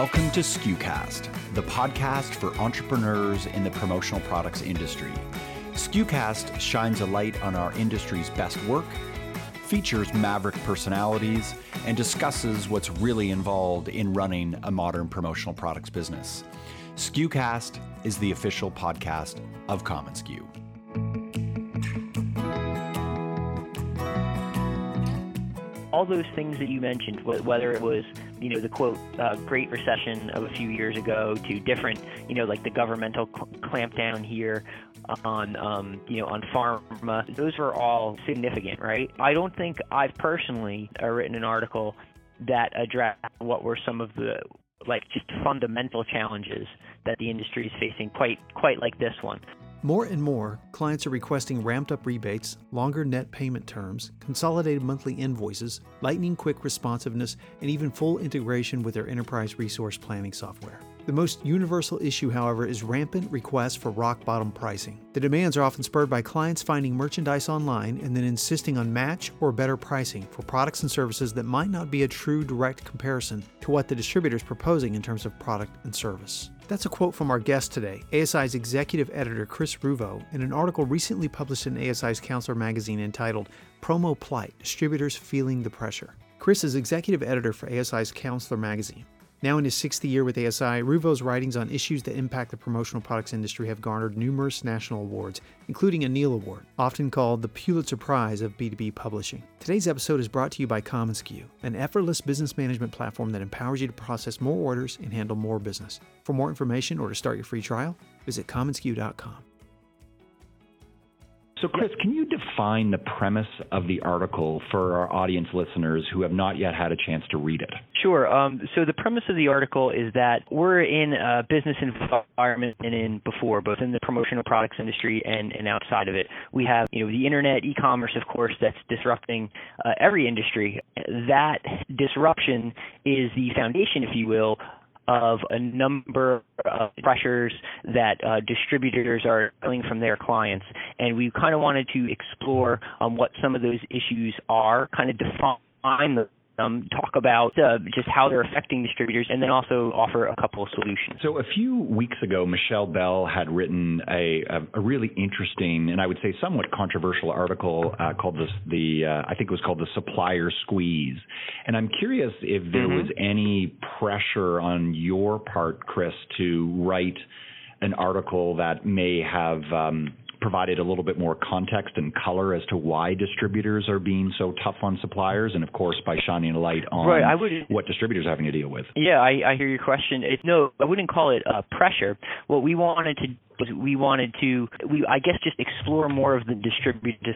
Welcome to SKUcast, the podcast for entrepreneurs in the promotional products industry. SKUcast shines a light on our industry's best work, features maverick personalities, and discusses what's really involved in running a modern promotional products business. SKUcast is the official podcast of commonsku. all those things that you mentioned, whether it was, you know, the quote, uh, Great Recession of a few years ago to different, you know, like the governmental cl- clampdown here on, um, you know, on pharma, those were all significant, right? I don't think I've personally uh, written an article that addressed what were some of the like just fundamental challenges that the industry is facing quite quite like this one. More and more, clients are requesting ramped up rebates, longer net payment terms, consolidated monthly invoices, lightning quick responsiveness, and even full integration with their enterprise resource planning software. The most universal issue, however, is rampant requests for rock bottom pricing. The demands are often spurred by clients finding merchandise online and then insisting on match or better pricing for products and services that might not be a true direct comparison to what the distributor is proposing in terms of product and service. That's a quote from our guest today, ASI's executive editor Chris Ruvo, in an article recently published in ASI's Counselor magazine entitled Promo Plight Distributors Feeling the Pressure. Chris is executive editor for ASI's Counselor magazine. Now in his sixth year with ASI, Ruvo's writings on issues that impact the promotional products industry have garnered numerous national awards, including a Neal Award, often called the Pulitzer Prize of B2B publishing. Today's episode is brought to you by commonsku, an effortless business management platform that empowers you to process more orders and handle more business. For more information or to start your free trial, visit commonsku.com. So, Chris, can you define the premise of the article for our audience listeners who have not yet had a chance to read it? Sure. Um, so, the premise of the article is that we're in a business environment and in before, both in the promotional products industry and, and outside of it. We have, you know, the internet, e-commerce, of course, that's disrupting uh, every industry. That disruption is the foundation, if you will, of a number of pressures that uh, distributors are feeling from their clients. And we kind of wanted to explore um, what some of those issues are, kind of define the um, talk about uh, just how they're affecting distributors, and then also offer a couple of solutions. So a few weeks ago, Michelle Bell had written a, a, really interesting and I would say somewhat controversial article uh, called the, the uh, I think it was called the supplier squeeze. And I'm curious if there mm-hmm. was any pressure on your part, Chris, to write an article that may have um, provided a little bit more context and color as to why distributors are being so tough on suppliers, and of course by shining a light on right, would, what distributors are having to deal with. Yeah, I, I hear your question. It, no, I wouldn't call it uh, pressure. What we wanted to we wanted to we I guess just explore more of the distributor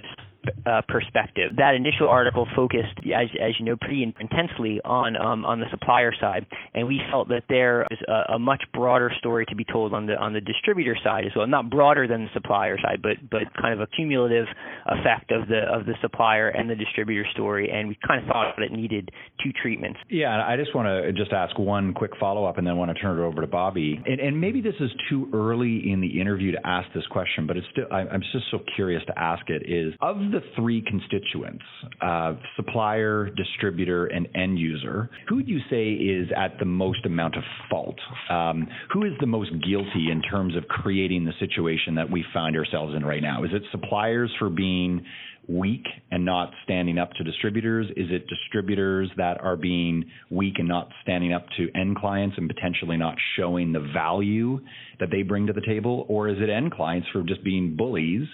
uh, perspective. That initial article focused, as, as you know, pretty intensely on um, on the supplier side, and we felt that there is a, a, much broader story to be told on the on the distributor side as well. Not broader than the supplier side, but but kind of a cumulative effect of the of the supplier and the distributor story. And we kind of thought that it needed two treatments. Yeah, I just want to just ask one quick follow up, and then want to turn it over to Bobby. And, and maybe this is too early in the interview to ask this question, but it's still I, I'm just so curious to ask it. Is of the three constituents, uh, supplier, distributor, and end user, who would you say is at the most amount of fault? Um, who is the most guilty in terms of creating the situation that we find ourselves in right now? Is it suppliers for being weak and not standing up to distributors? Is it distributors that are being weak and not standing up to end clients and potentially not showing the value that they bring to the table? Or is it end clients for just being bullies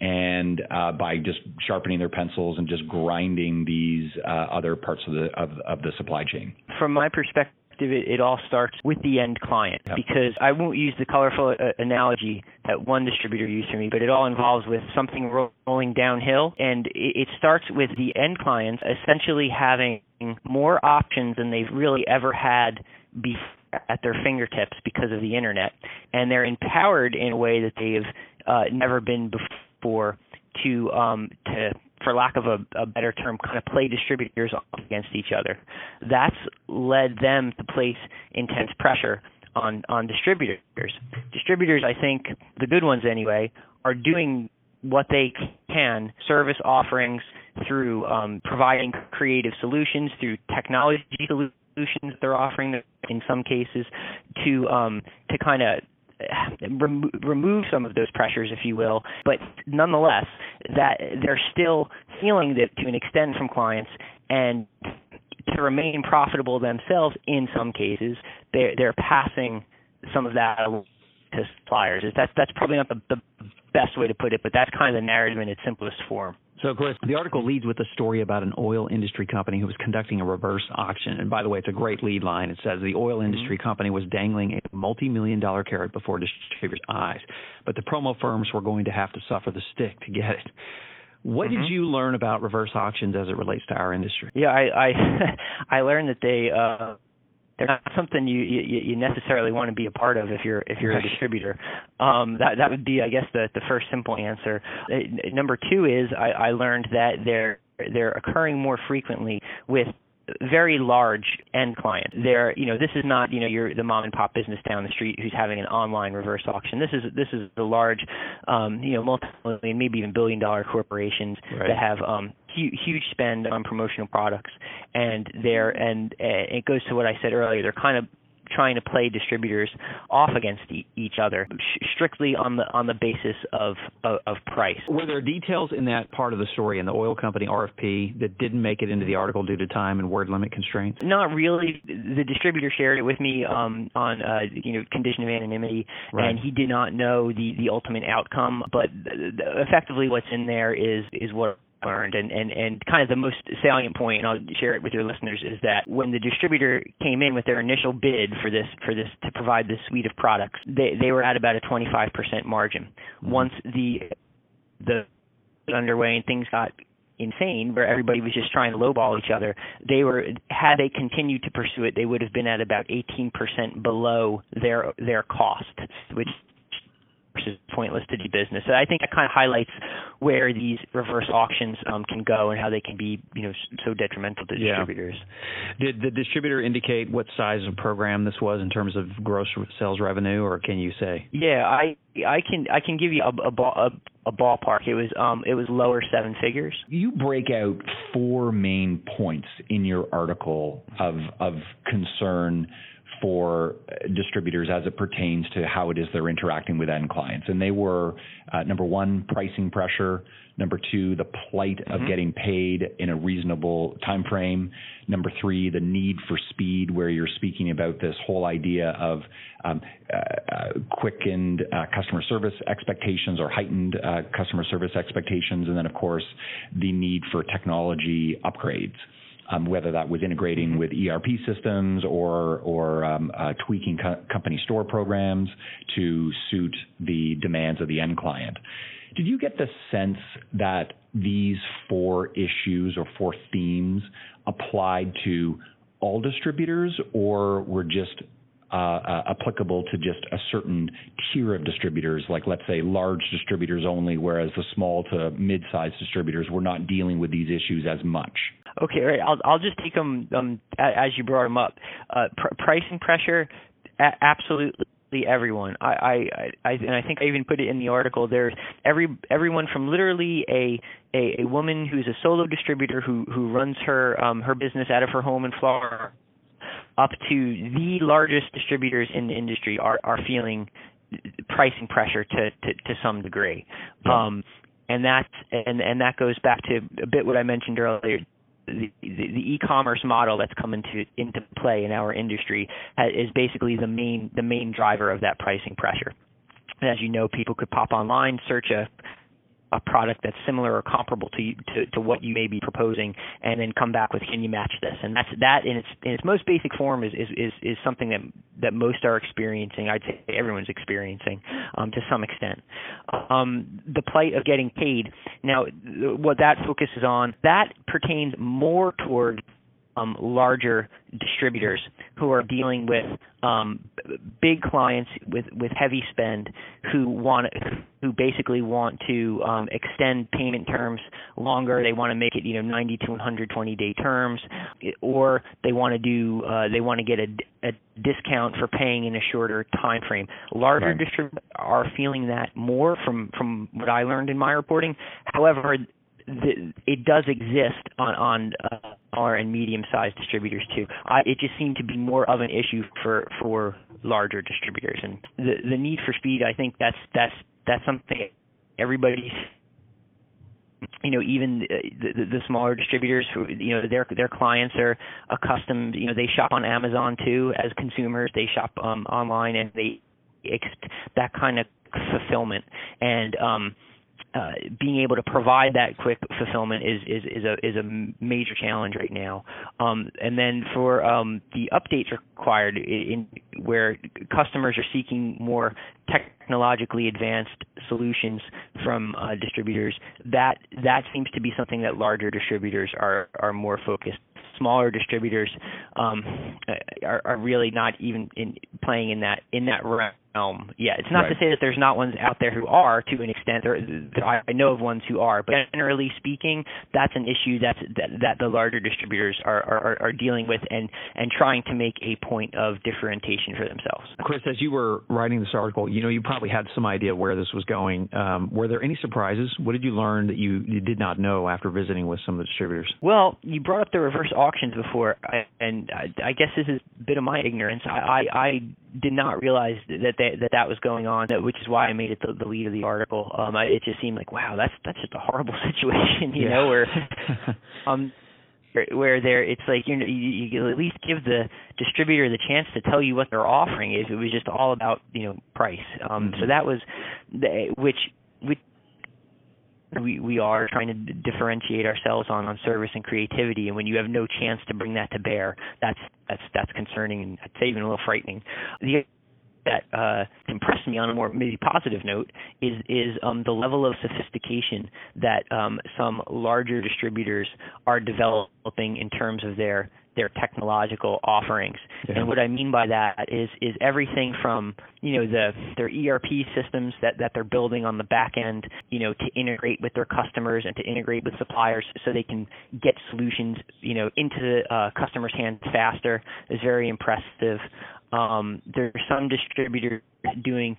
and uh, by just sharpening their pencils and just grinding these uh, other parts of the of, of, the supply chain? From my perspective. It, it all starts with the end client yep. because I won't use the colorful uh, analogy that one distributor used for me, but it all involves with something rolling downhill, and it, it starts with the end clients essentially having more options than they've really ever had before at their fingertips because of the internet, and they're empowered in a way that they've uh, never been before for to um, to for lack of a, a better term, kind of play distributors against each other. That's led them to place intense pressure on on distributors. Distributors, I think, the good ones anyway, are doing what they can, service offerings through um, providing creative solutions, through technology solutions they're offering in some cases to um, to kind of remo- remove some of those pressures, if you will. But nonetheless, that they're still feeling that to an extent from clients, and to remain profitable themselves in some cases, they're they're passing some of that to suppliers. That's that's probably not the, the best way to put it, but that's kind of the narrative in its simplest form. So, of course, the article leads with a story about an oil industry company who was conducting a reverse auction. And by the way, it's a great lead line. It says the oil industry mm-hmm. company was dangling a multi million dollar carrot before distributors' eyes, but the promo firms were going to have to suffer the stick to get it. What mm-hmm. did you learn about reverse auctions as it relates to our industry? Yeah, I I, I learned that they uh they're not something you, you you necessarily want to be a part of if you're if you're a distributor. Um, that that would be, I guess, the the first simple answer. Uh, number two is I, I learned that they're they're occurring more frequently with very large end client. There, you know, this is not, you know, your the mom and pop business down the street who's having an online reverse auction. This is this is the large, um, you know, multi-million, maybe even billion-dollar corporations right. that have um, huge, huge spend on promotional products, and they're and uh, it goes to what I said earlier. They're kind of trying to play distributors off against e- each other sh- strictly on the on the basis of, of, of price. Were there details in that part of the story in the oil company RFP that didn't make it into the article due to time and word limit constraints? Not really. The distributor shared it with me um, on uh, you know condition of anonymity, right. and he did not know the the ultimate outcome. But effectively, what's in there is is what learned and, and, and kind of the most salient point and I'll share it with your listeners is that when the distributor came in with their initial bid for this for this to provide this suite of products they they were at about a 25% margin mm-hmm. once the the underway and things got insane where everybody was just trying to lowball each other they were had they continued to pursue it they would have been at about 18% below their their cost which is pointless to do business. So I think that kind of highlights where these reverse auctions um, can go and how they can be, you know, so detrimental to distributors. Yeah. Did the distributor indicate what size of program this was in terms of gross sales revenue, or can you say? Yeah, I I can I can give you a, a, a, a ballpark. It was um it was lower seven figures. You break out four main points in your article of of concern for distributors as it pertains to how it is they're interacting with end clients. And they were uh, number one, pricing pressure. Number two, the plight of mm-hmm. getting paid in a reasonable time frame. Number three, the need for speed, where you're speaking about this whole idea of um, uh, uh quickened uh, customer service expectations or heightened uh, customer service expectations. And then, of course, the need for technology upgrades um, whether that was integrating mm-hmm. with ERP systems or or um, uh, tweaking co- company store programs to suit the demands of the end client. Did you get the sense that these four issues or four themes applied to all distributors, or were just uh, uh, applicable to just a certain tier of distributors, like let's say large distributors only, whereas the small to mid-sized distributors were not dealing with these issues as much. Okay, right. I'll I'll just take them um, as you brought them up. Uh, pr- pricing pressure, a- absolutely everyone. I, I, I, and I think I even put it in the article. There's every everyone from literally a, a, a woman who's a solo distributor who who runs her um, her business out of her home in Florida, up to the largest distributors in the industry are are feeling pricing pressure to to, to some degree. Yeah. Um, and that and and that goes back to a bit what I mentioned earlier the, the, e-commerce model that's come into into play in our industry is basically the main the main driver of that pricing pressure. And as you know, people could pop online, search a a product that's similar or comparable to, to to what you may be proposing, and then come back with can you match this? And that's that in its in its most basic form is is is, is something that that most are experiencing. I'd say everyone's experiencing um, to some extent. Um, the plight of getting paid. Now, what that focuses on that pertains more toward um, larger distributors who are dealing with um, big clients with with heavy spend who want who basically want to um, extend payment terms longer. They want to make it you know 90 to 120 day terms, or they want to do uh, they want to get a, a discount for paying in a shorter time frame. Larger right. distributors are feeling that more from from what I learned in my reporting. However, the, it does exist on on uh, and medium-sized distributors too. I, it just seemed to be more of an issue for for larger distributors, and the the need for speed. I think that's that's that's something everybody's you know even the, the, the smaller distributors you know their their clients are accustomed you know they shop on Amazon too as consumers they shop um online and they expect that kind of fulfillment and um uh, being able to provide that quick fulfillment is is is a is a major challenge right now. Um, and then for um, the updates required in, in where customers are seeking more technologically advanced solutions from uh, distributors, that that seems to be something that larger distributors are are more focused smaller distributors um, are, are really not even in, playing in that in that realm um, yeah, it's not right. to say that there's not ones out there who are to an extent. There, I know of ones who are, but generally speaking, that's an issue that's that, that the larger distributors are, are are dealing with and and trying to make a point of differentiation for themselves. Chris, as you were writing this article, you know you probably had some idea where this was going. Um, were there any surprises? What did you learn that you, you did not know after visiting with some of the distributors? Well, you brought up the reverse auctions before, and I, I guess this is a bit of my ignorance. I I, I did not realize that they, that that was going on, which is why I made it the, the lead of the article. Um, I, it just seemed like wow, that's that's just a horrible situation, you yeah. know, where um where there it's like you know you, you at least give the distributor the chance to tell you what they're offering if it was just all about you know price um mm-hmm. so that was the, which which we we are trying to differentiate ourselves on on service and creativity and when you have no chance to bring that to bear that's that's that's concerning and say even a little frightening. The that uh, impressed me on a more maybe positive note is is um, the level of sophistication that um, some larger distributors are developing in terms of their their technological offerings. Yeah. And what I mean by that is is everything from you know the their ERP systems that that they're building on the back end, you know, to integrate with their customers and to integrate with suppliers so they can get solutions you know into the uh, customers' hands faster is very impressive. Um, there's some distributors doing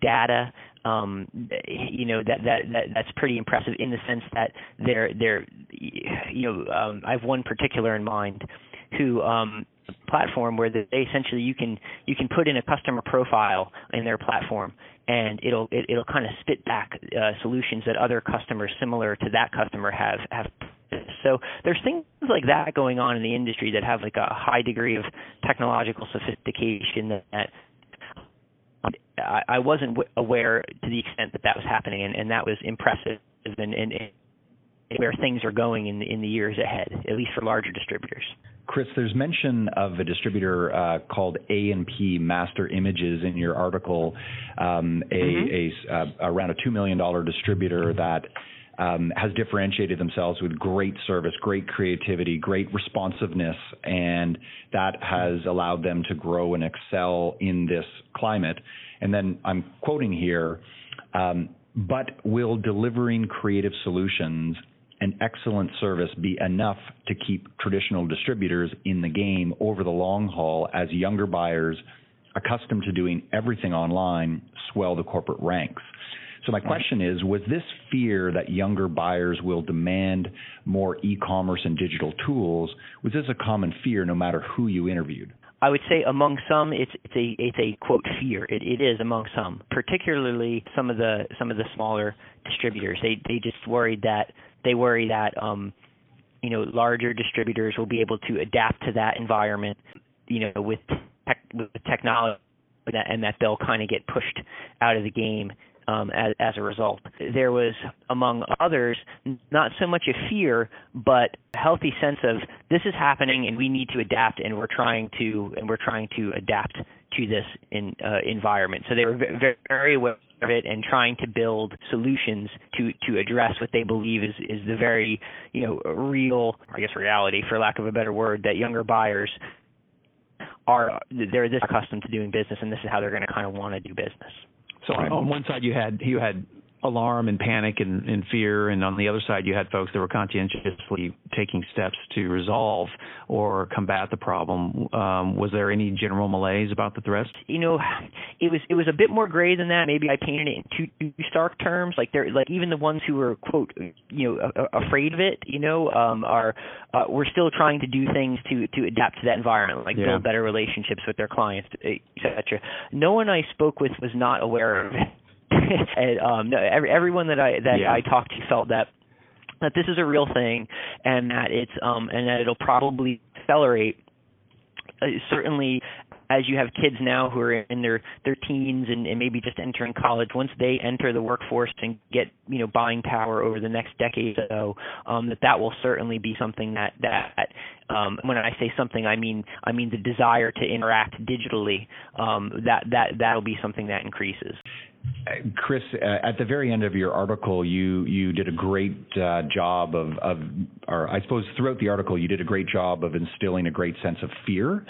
data um you know that that that that's pretty impressive in the sense that they're they're you know um I've one particular in mind who um platform where they essentially you can you can put in a customer profile in their platform and it'll it, it'll kind of spit back uh, solutions that other customers similar to that customer have have. So there's things like that going on in the industry that have like a high degree of technological sophistication that, that I, I wasn't w- aware to the extent that that was happening, and, and that was impressive and, and, and where things are going in the, in the years ahead, at least for larger distributors. Chris, there's mention of a distributor uh, called A&P Master Images in your article, um, a, mm-hmm. a uh, around a two million dollar distributor that um, has differentiated themselves with great service, great creativity, great responsiveness, and that has allowed them to grow and excel in this climate. And then I'm quoting here, um, but will delivering creative solutions and excellent service be enough to keep traditional distributors in the game over the long haul as younger buyers accustomed to doing everything online swell the corporate ranks? So my question is, was this fear that younger buyers will demand more e-commerce and digital tools, was this a common fear no matter who you interviewed? I would say among some, it's it's a it's a quote fear. It it is among some, particularly some of the some of the smaller distributors. They they just worried that they worry that um, you know larger distributors will be able to adapt to that environment, you know, with tech, with technology, and that they'll kind of get pushed out of the game um, as, as a result. There was, among others, not so much a fear, but a healthy sense of this is happening and we need to adapt, and we're trying to and we're trying to adapt to this in, uh, environment. So they were very, very aware of it and trying to build solutions to to address what they believe is is the very you know real, I guess, reality, for lack of a better word, that younger buyers are they're this accustomed to doing business, and this is how they're going to kind of want to do business. So right. on one side you had you had alarm and panic and, and, fear, and on the other side, you had folks that were conscientiously taking steps to resolve or combat the problem. Um, was there any general malaise about the threats? You know, it was it was a bit more gray than that. Maybe I painted it in too, too stark terms. Like they're like even the ones who were quote you know afraid of it, you know, um, are uh, we're still trying to do things to to adapt to that environment, like yeah. build better relationships with their clients, etc. No one I spoke with was not aware of it and um, no, every, everyone that I that yeah. I talked to felt that that this is a real thing and that it's um and that it'll probably accelerate uh, certainly as you have kids now who are in their their teens and, and maybe just entering college once they enter the workforce and get you know buying power over the next decade or so um that that will certainly be something that that um when i say something i mean i mean the desire to interact digitally um that that that'll be something that increases Chris, uh, at the very end of your article, you you did a great uh, job of, of, or I suppose throughout the article, you did a great job of instilling a great sense of fear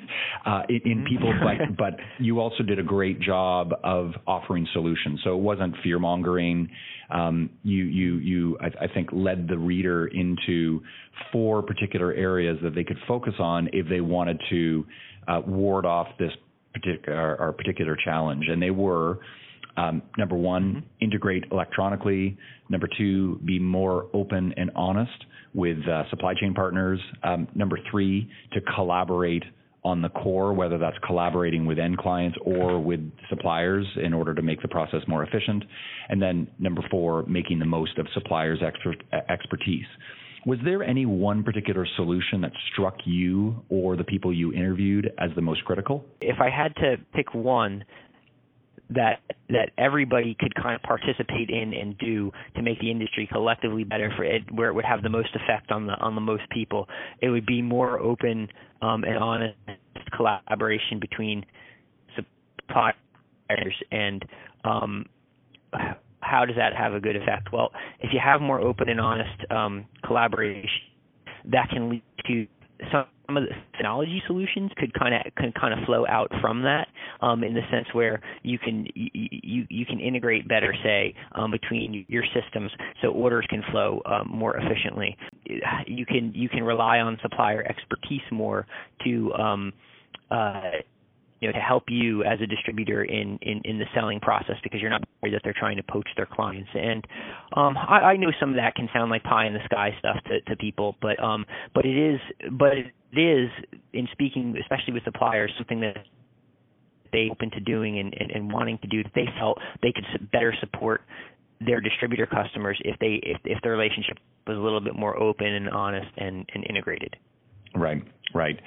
uh, in, in, people, but but you also did a great job of offering solutions. So it wasn't fear mongering. Um, you you you I, I, think led the reader into four particular areas that they could focus on if they wanted to uh, ward off this particular our particular challenge, and they were um, number one, mm-hmm. integrate electronically. Number two, be more open and honest with uh, supply chain partners. Um, number three, to collaborate on the core, whether that's collaborating with end clients or with suppliers in order to make the process more efficient. And then number four, making the most of suppliers' expert, expertise. Was there any one particular solution that struck you or the people you interviewed as the most critical? If I had to pick one, that that everybody could kind of participate in and do to make the industry collectively better for it where it would have the most effect on the on the most people. It would be more open um, and honest collaboration between suppliers and um, how does that have a good effect? Well if you have more open and honest um, collaboration that can lead to some of the technology solutions could kind of can kind of flow out from that um, in the sense where you can you you can integrate better say um, between your systems so orders can flow um, more efficiently. You can you can rely on supplier expertise more to um, uh, you know to help you as a distributor in in, in the selling process because you're not worried that they're trying to poach their clients. And um I, I know some of that can sound like pie in the sky stuff to, to people but um but it is but it is in speaking especially with suppliers something that they open to doing and, and, and wanting to do that they felt they could better support their distributor customers if they if, if the relationship was a little bit more open and honest and, and integrated. Right right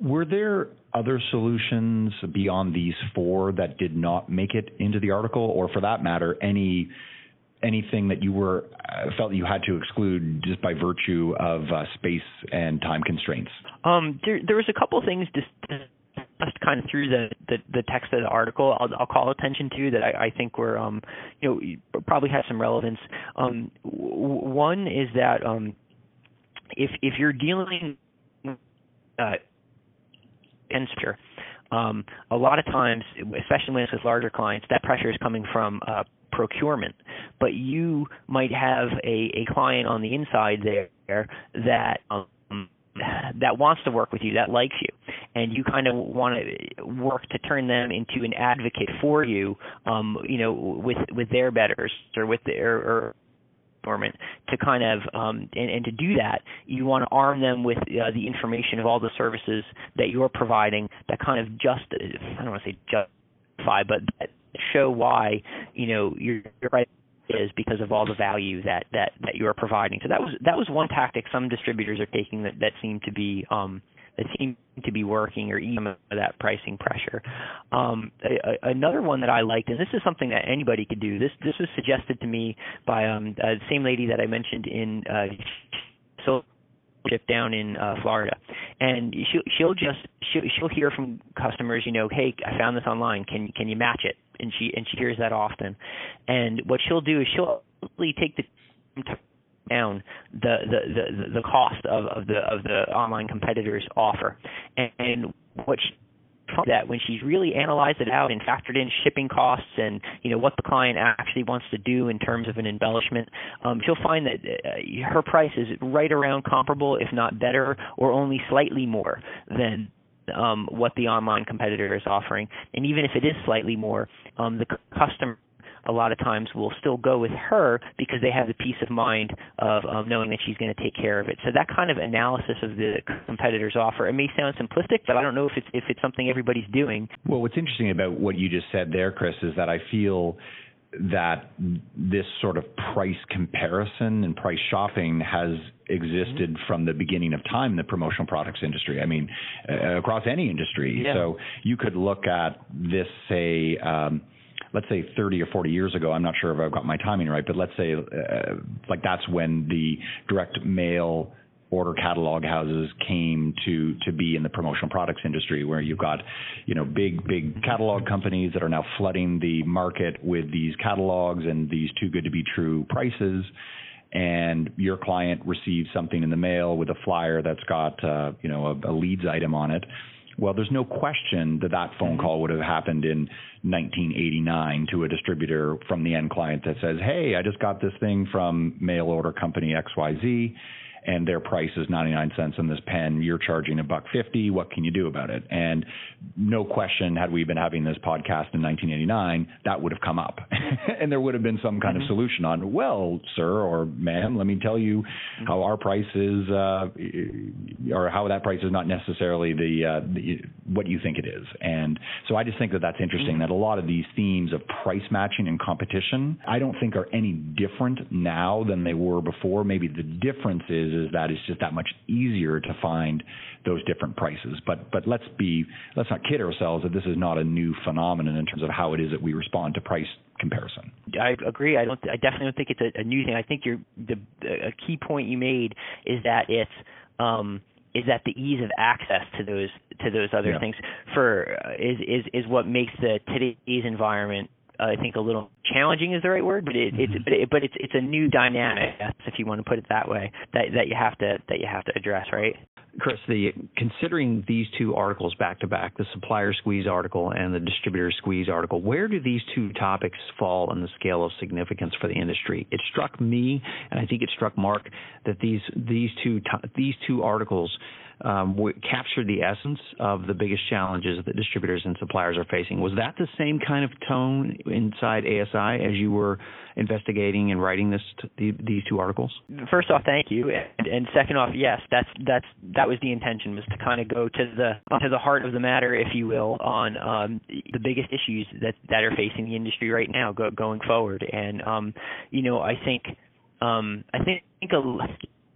were there other solutions beyond these four that did not make it into the article, or for that matter, any anything that you were uh, felt you had to exclude just by virtue of uh, space and time constraints? Um, there, there was a couple things just, just kind of through the, the, the text of the article. I'll, I'll call attention to that I, I think were um, you know probably have some relevance. Um, w- one is that um, if if you're dealing uh, insecure. Um, a lot of times, especially when it's with larger clients, that pressure is coming from uh, procurement. But you might have a, a client on the inside there that um, that wants to work with you, that likes you, and you kind of want to work to turn them into an advocate for you, um, you know, with with their betters or with their or to kind of um, and, and to do that you want to arm them with uh, the information of all the services that you're providing that kind of just I don't want to say justify but show why you know you're, right is because of all the value that that that you're providing. So that was that was one tactic some distributors are taking that that seemed to be um, that seem to be working or even that pricing pressure. Um, a, a, another one that I liked, and this is something that anybody could do. This this was suggested to me by um, uh, the same lady that I mentioned in uh, so down in uh, Florida, and she'll she'll just she'll, she'll hear from customers, you know, hey, I found this online. Can can you match it? And she and she hears that often, and what she'll do is she'll take the down the the the, the cost of, of the of the online competitors offer, and, and what she that when she's really analyzed it out and factored in shipping costs and you know what the client actually wants to do in terms of an embellishment, um, she'll find that uh, her price is right around comparable, if not better, or only slightly more than um, what the online competitor is offering. And even if it is slightly more, um, the customer a lot of times will still go with her because they have the peace of mind of um, knowing that she's going to take care of it. So that kind of analysis of the competitor's offer, it may sound simplistic, but I don't know if it's if it's something everybody's doing. Well, what's interesting about what you just said there, Chris, is that I feel that this sort of price comparison and price shopping has existed mm-hmm. from the beginning of time in the promotional products industry. I mean, uh, across any industry. Yeah. So you could look at this, say, um, let's say 30 or 40 years ago. I'm not sure if I've got my timing right, but let's say uh, like that's when the direct mail order catalog houses came to to be in the promotional products industry where you've got you know big big catalog companies that are now flooding the market with these catalogs and these too good to be true prices and your client receives something in the mail with a flyer that's got uh, you know a, a leads item on it well, there's no question that that phone call would have happened in 1989 to a distributor from the end client that says, "Hey, I just got this thing from mail order company XYZ and their price is 99 cents on this pen. You're charging a buck 50. What can you do about it? And no question, had we been having this podcast in 1989, that would have come up. and there would have been some kind mm-hmm. of solution on, well, sir or ma'am, let me tell you mm-hmm. how our price is, uh, or how that price is not necessarily the, uh, the, what you think it is. And so I just think that that's interesting mm-hmm. that a lot of these themes of price matching and competition, I don't think are any different now than they were before. Maybe the difference is is that it's just that much easier to find those different prices. But but let's be let's not kid ourselves that this is not a new phenomenon in terms of how it is that we respond to price comparison. I agree. I don't. I definitely don't think it's a, a new thing. I think you're the a key point you made is that it's um, is that the ease of access to those to those other yeah. things for is is is what makes the today's environment Uh, I think a little challenging is the right word, but it, it's mm-hmm. but, it, but it's it's a new dynamic, if you want to put it that way, that that you have to that you have to address, right? Chris, the considering these two articles back to back, the supplier squeeze article and the distributor squeeze article, where do these two topics fall on the scale of significance for the industry? It struck me, and I think it struck Mark, that these these two these two articles um, captured the essence of the biggest challenges that distributors and suppliers are facing. Was that the same kind of tone inside ASI as you were investigating and writing this t- these two articles? First off, thank you, and, and second off, yes, that's that's that was the intention was to kind of go to the to the heart of the matter, if you will, on um, the biggest issues that that are facing the industry right now go, going forward. And um, you know, I think um, I think, I think a,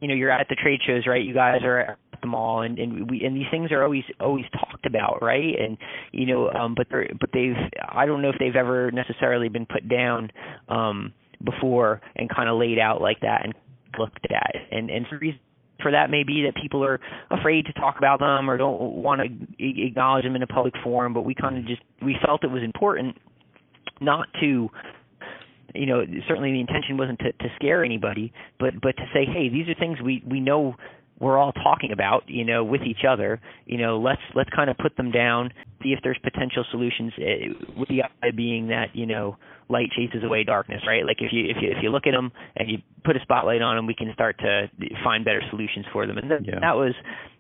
you know you're at the trade shows, right? You guys are them all and and we and these things are always always talked about right? And you know um but they're but they've i don't know if they've ever necessarily been put down um before and kind of laid out like that and looked at. And and the reason for that may be that people are afraid to talk about them or don't want to acknowledge them in a public forum but we kind of just we felt it was important not to you know certainly the intention wasn't to, to scare anybody but but to say hey these are things we we know we're all talking about, you know, with each other. You know, let's let's kind of put them down, see if there's potential solutions. Eh, with the idea being that you know, light chases away darkness, right? Like if you if you if you look at them and you put a spotlight on them, we can start to find better solutions for them. And that, yeah. that was,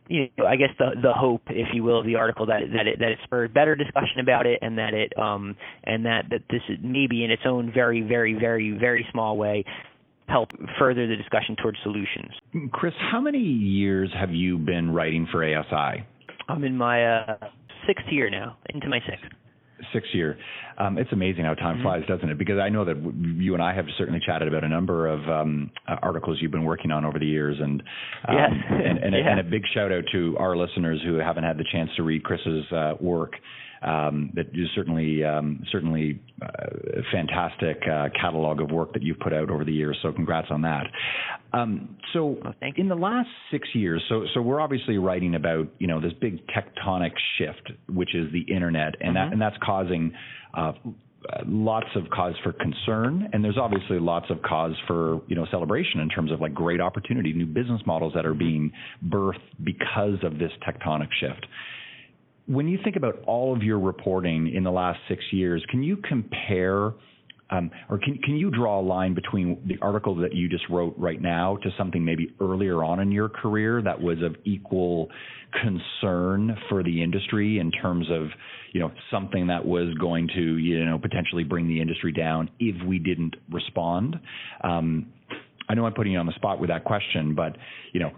you know, I guess the the hope, if you will, of the article that that it that it spurred better discussion about it, and that it um and that that this is maybe in its own very very very very small way help further the discussion towards solutions. Chris, how many years have you been writing for ASI? I'm in my uh, sixth year now, into my sixth. Sixth year. Um, it's amazing how time mm-hmm. flies, doesn't it? Because I know that you and I have certainly chatted about a number of um, uh, articles you've been working on over the years, and um, yes. and, and, yeah. and, a big shout out to our listeners who haven't had the chance to read Chris's uh, work um, that is certainly um, certainly uh, fantastic uh, catalog of work that you've put out over the years. So congrats on that. Um, so well, in the last six years, so so we're obviously writing about you know this big tectonic shift, which is the internet, and mm-hmm. that and that's causing. Uh, lots of cause for concern and there's obviously lots of cause for you know celebration in terms of like great opportunity new business models that are being birthed because of this tectonic shift when you think about all of your reporting in the last six years, can you compare um, or can, can you draw a line between the article that you just wrote right now to something maybe earlier on in your career that was of equal concern for the industry in terms of you know something that was going to you know potentially bring the industry down if we didn't respond? Um, I know I'm putting you on the spot with that question, but you know,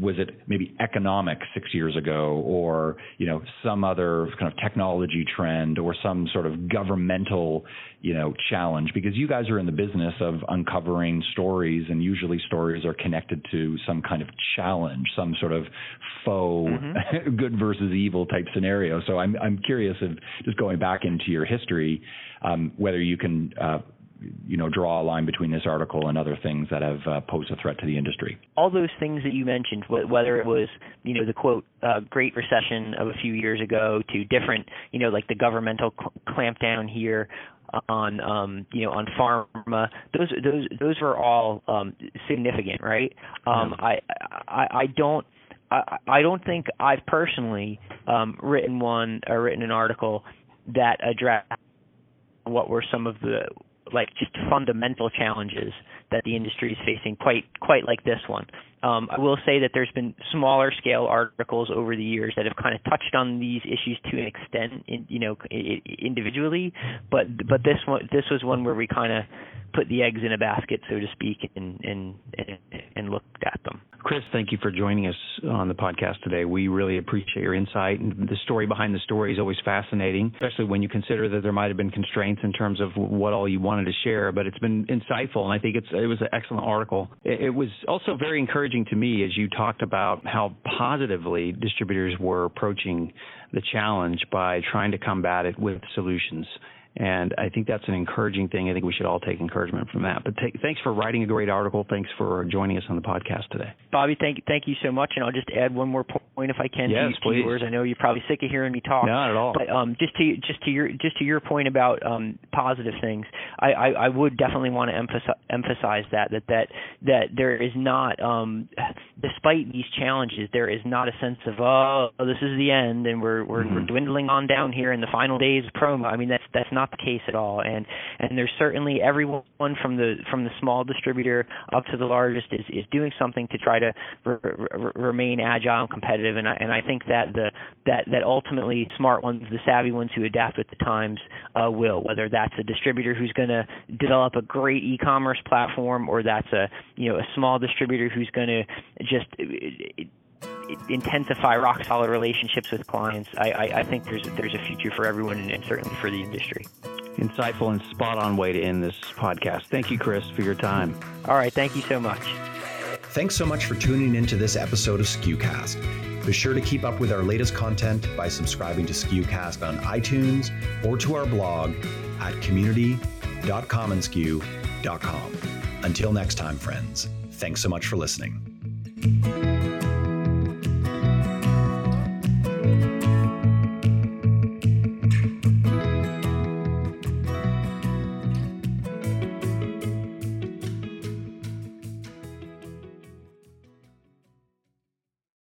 was it maybe economic six years ago or you know some other kind of technology trend or some sort of governmental you know challenge because you guys are in the business of uncovering stories and usually stories are connected to some kind of challenge some sort of foe mm-hmm. good versus evil type scenario so i'm i'm curious of just going back into your history um, whether you can uh, you know draw a line between this article and other things that have uh, posed a threat to the industry. All those things that you mentioned, whether it was you know the quote uh, Great Recession of a few years ago to different you know like the governmental cl- clampdown here on um you know on pharma those those those were all um significant right um. I, I i don't I, I don't think I've personally um, written one or written an article that addressed what were some of the like just fundamental challenges that the industry is facing, quite quite like this one. Um, I will say that there's been smaller scale articles over the years that have kind of touched on these issues to an extent, in, you know, individually. But but this one this was one where we kind of put the eggs in a basket, so to speak, and and and looked at them. Chris, thank you for joining us on the podcast today. We really appreciate your insight, and the story behind the story is always fascinating, especially when you consider that there might have been constraints in terms of what all you wanted to share. But it's been insightful, and I think it's it was an excellent article. It, it was also very encouraging to me as you talked about how positively distributors were approaching the challenge by trying to combat it with solutions. And I think that's an encouraging thing. I think we should all take encouragement from that. But take, thanks for writing a great article. Thanks for joining us on the podcast today. Bobby, thank thank you so much. And I'll just add one more point if I can yes, to, to yours. I know you're probably sick of hearing me talk. Not at all. But um, just to just to your just to your point about um, positive things, I, I, I would definitely want to emphasize emphasize that that that that there is not um, despite these challenges, there is not a sense of oh this is the end and we're we're, mm-hmm. we're dwindling on down here in the final days of promo. I mean that's that's not the case at all. And and there's certainly everyone from the from the small distributor up to the largest is is doing something to try to re- re- remain agile and competitive. And I and I think that the that that ultimately smart ones, the savvy ones who adapt with the times, uh, will. Whether that's a distributor who's going to develop a great e-commerce platform, or that's a you know a small distributor who's going to just intensify rock solid relationships with clients. I, I, I, think there's there's a future for everyone and, and certainly for the industry. Insightful and spot on way to end this podcast. Thank you, Chris, for your time. All right, thank you so much. Thanks so much for tuning into this episode of SKUcast. Be sure to keep up with our latest content by subscribing to SKUcast on iTunes or to our blog at community.commonsku.com. Until next time, friends, thanks so much for listening.